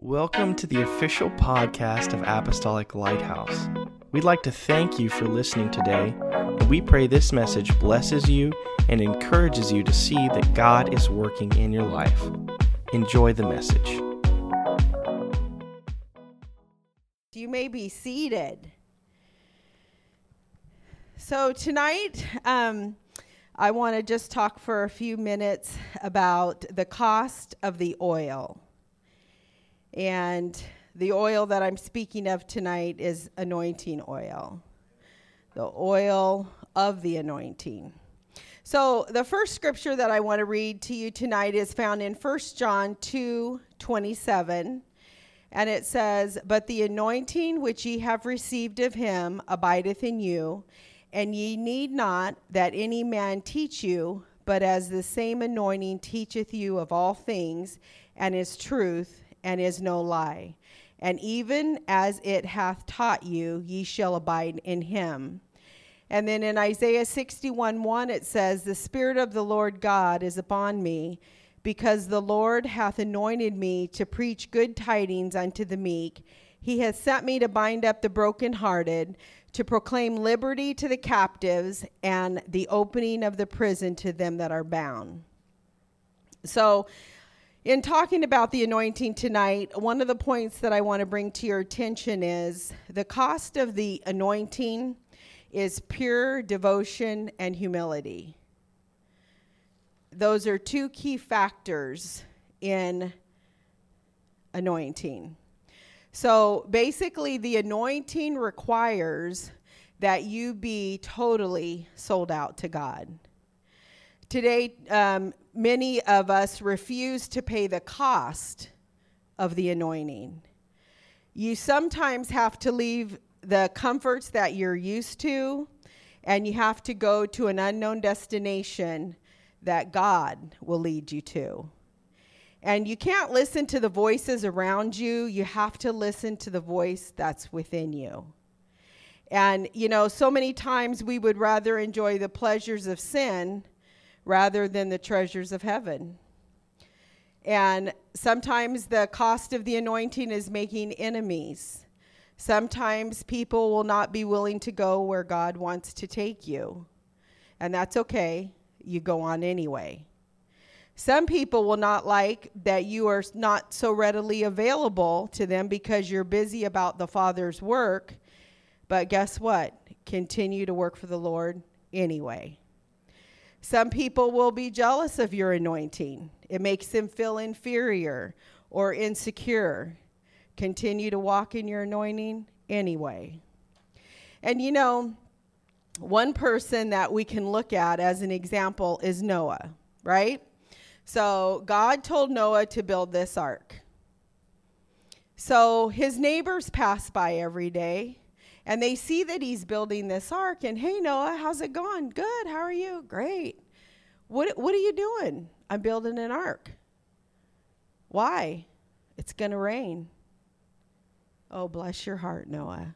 Welcome to the official podcast of Apostolic Lighthouse. We'd like to thank you for listening today, and we pray this message blesses you and encourages you to see that God is working in your life. Enjoy the message. You may be seated. So, tonight, um, I want to just talk for a few minutes about the cost of the oil. And the oil that I'm speaking of tonight is anointing oil, the oil of the anointing. So, the first scripture that I want to read to you tonight is found in 1 John 2 27. And it says, But the anointing which ye have received of him abideth in you, and ye need not that any man teach you, but as the same anointing teacheth you of all things, and is truth, and is no lie. And even as it hath taught you, ye shall abide in him. And then in Isaiah 61 1, it says, The Spirit of the Lord God is upon me, because the Lord hath anointed me to preach good tidings unto the meek. He hath sent me to bind up the brokenhearted, to proclaim liberty to the captives, and the opening of the prison to them that are bound. So, in talking about the anointing tonight, one of the points that I want to bring to your attention is the cost of the anointing is pure devotion and humility. Those are two key factors in anointing. So basically, the anointing requires that you be totally sold out to God. Today, um, many of us refuse to pay the cost of the anointing. You sometimes have to leave the comforts that you're used to, and you have to go to an unknown destination that God will lead you to. And you can't listen to the voices around you, you have to listen to the voice that's within you. And, you know, so many times we would rather enjoy the pleasures of sin rather than the treasures of heaven. And sometimes the cost of the anointing is making enemies. Sometimes people will not be willing to go where God wants to take you. And that's okay. You go on anyway. Some people will not like that you are not so readily available to them because you're busy about the Father's work. But guess what? Continue to work for the Lord anyway. Some people will be jealous of your anointing. It makes them feel inferior or insecure. Continue to walk in your anointing anyway. And you know, one person that we can look at as an example is Noah, right? So God told Noah to build this ark. So his neighbors pass by every day and they see that he's building this ark and hey noah how's it going? Good how are you? Great. What, what are you doing? I'm building an ark. Why? It's going to rain. Oh bless your heart noah.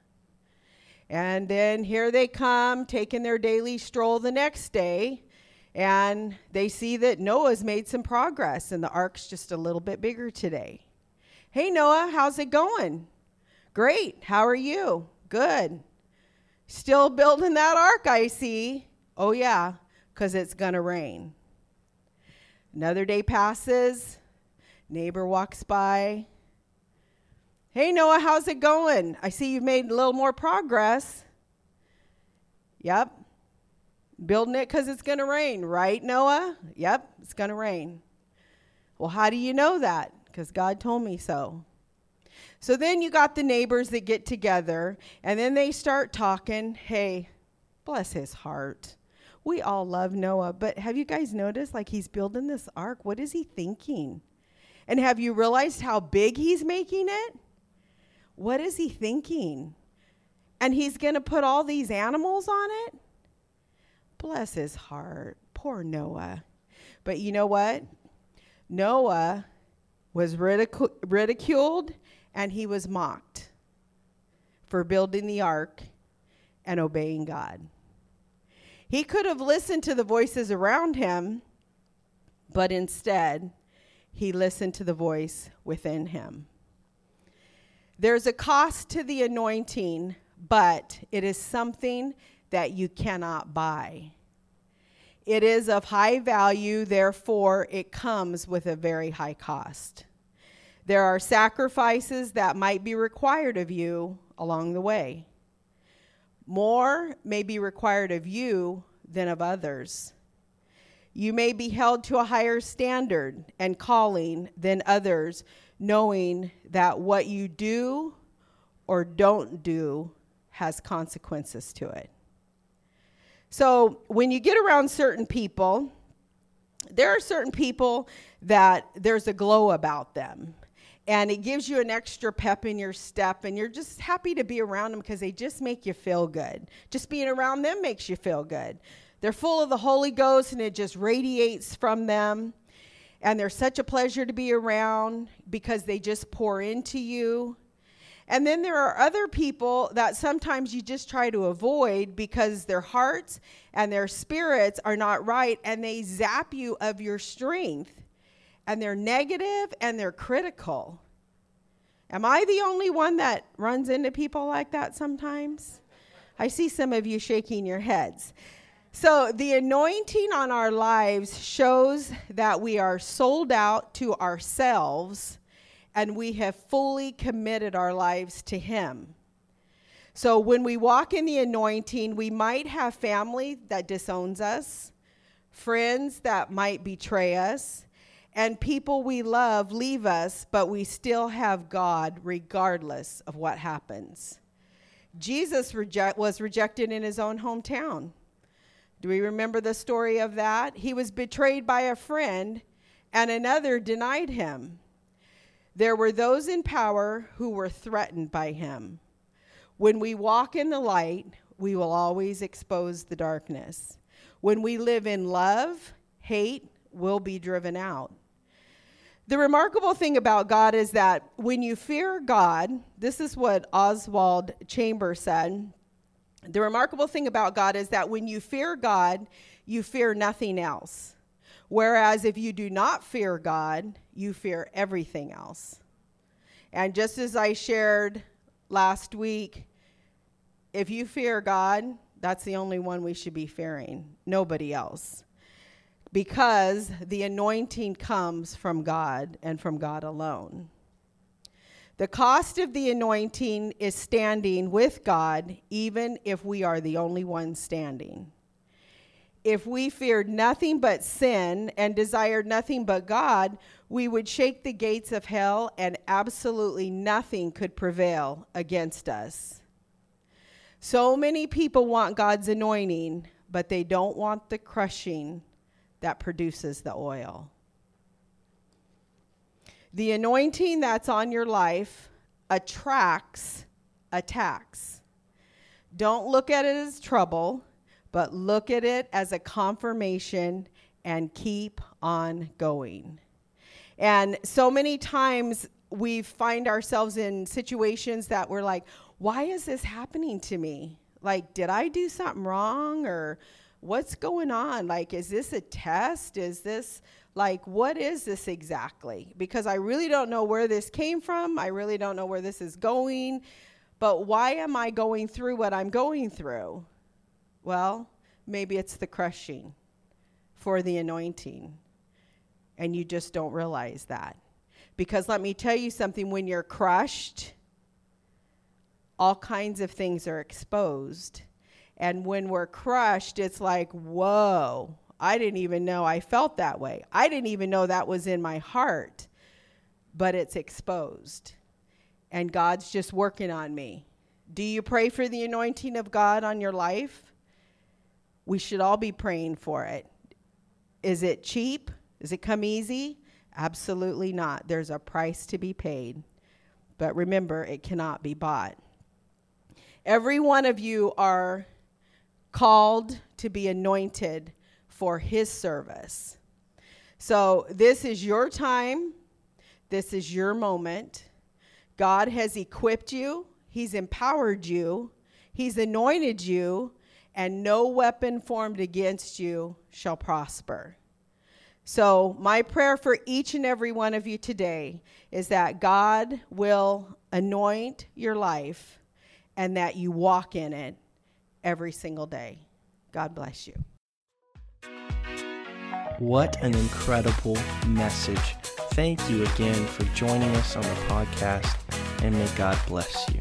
And then here they come taking their daily stroll the next day and they see that noah's made some progress and the ark's just a little bit bigger today. Hey noah how's it going? Great how are you Good. Still building that ark, I see. Oh, yeah, because it's going to rain. Another day passes. Neighbor walks by. Hey, Noah, how's it going? I see you've made a little more progress. Yep. Building it because it's going to rain, right, Noah? Yep, it's going to rain. Well, how do you know that? Because God told me so. So then you got the neighbors that get together and then they start talking. Hey, bless his heart. We all love Noah, but have you guys noticed like he's building this ark? What is he thinking? And have you realized how big he's making it? What is he thinking? And he's going to put all these animals on it? Bless his heart. Poor Noah. But you know what? Noah was ridicu- ridiculed and he was mocked for building the ark and obeying God. He could have listened to the voices around him, but instead, he listened to the voice within him. There's a cost to the anointing, but it is something that you cannot buy. It is of high value, therefore, it comes with a very high cost. There are sacrifices that might be required of you along the way. More may be required of you than of others. You may be held to a higher standard and calling than others, knowing that what you do or don't do has consequences to it. So, when you get around certain people, there are certain people that there's a glow about them. And it gives you an extra pep in your step, and you're just happy to be around them because they just make you feel good. Just being around them makes you feel good. They're full of the Holy Ghost, and it just radiates from them. And they're such a pleasure to be around because they just pour into you. And then there are other people that sometimes you just try to avoid because their hearts and their spirits are not right and they zap you of your strength. And they're negative and they're critical. Am I the only one that runs into people like that sometimes? I see some of you shaking your heads. So, the anointing on our lives shows that we are sold out to ourselves and we have fully committed our lives to Him. So when we walk in the anointing, we might have family that disowns us, friends that might betray us, and people we love leave us, but we still have God regardless of what happens. Jesus was rejected in his own hometown. Do we remember the story of that? He was betrayed by a friend, and another denied him. There were those in power who were threatened by him. When we walk in the light, we will always expose the darkness. When we live in love, hate will be driven out. The remarkable thing about God is that when you fear God, this is what Oswald Chambers said. The remarkable thing about God is that when you fear God, you fear nothing else. Whereas if you do not fear God, you fear everything else. And just as I shared last week, if you fear God, that's the only one we should be fearing, nobody else. Because the anointing comes from God and from God alone. The cost of the anointing is standing with God, even if we are the only one standing if we feared nothing but sin and desired nothing but God, we would shake the gates of hell and absolutely nothing could prevail against us. So many people want God's anointing, but they don't want the crushing that produces the oil. The anointing that's on your life attracts attacks. Don't look at it as trouble but look at it as a confirmation and keep on going. And so many times we find ourselves in situations that we're like, why is this happening to me? Like, did I do something wrong or what's going on? Like, is this a test? Is this like, what is this exactly? Because I really don't know where this came from. I really don't know where this is going. But why am I going through what I'm going through? Well, maybe it's the crushing for the anointing, and you just don't realize that. Because let me tell you something when you're crushed, all kinds of things are exposed. And when we're crushed, it's like, whoa, I didn't even know I felt that way. I didn't even know that was in my heart, but it's exposed. And God's just working on me. Do you pray for the anointing of God on your life? We should all be praying for it. Is it cheap? Does it come easy? Absolutely not. There's a price to be paid. But remember, it cannot be bought. Every one of you are called to be anointed for his service. So, this is your time. This is your moment. God has equipped you, He's empowered you, He's anointed you and no weapon formed against you shall prosper. So, my prayer for each and every one of you today is that God will anoint your life and that you walk in it every single day. God bless you. What an incredible message. Thank you again for joining us on the podcast, and may God bless you.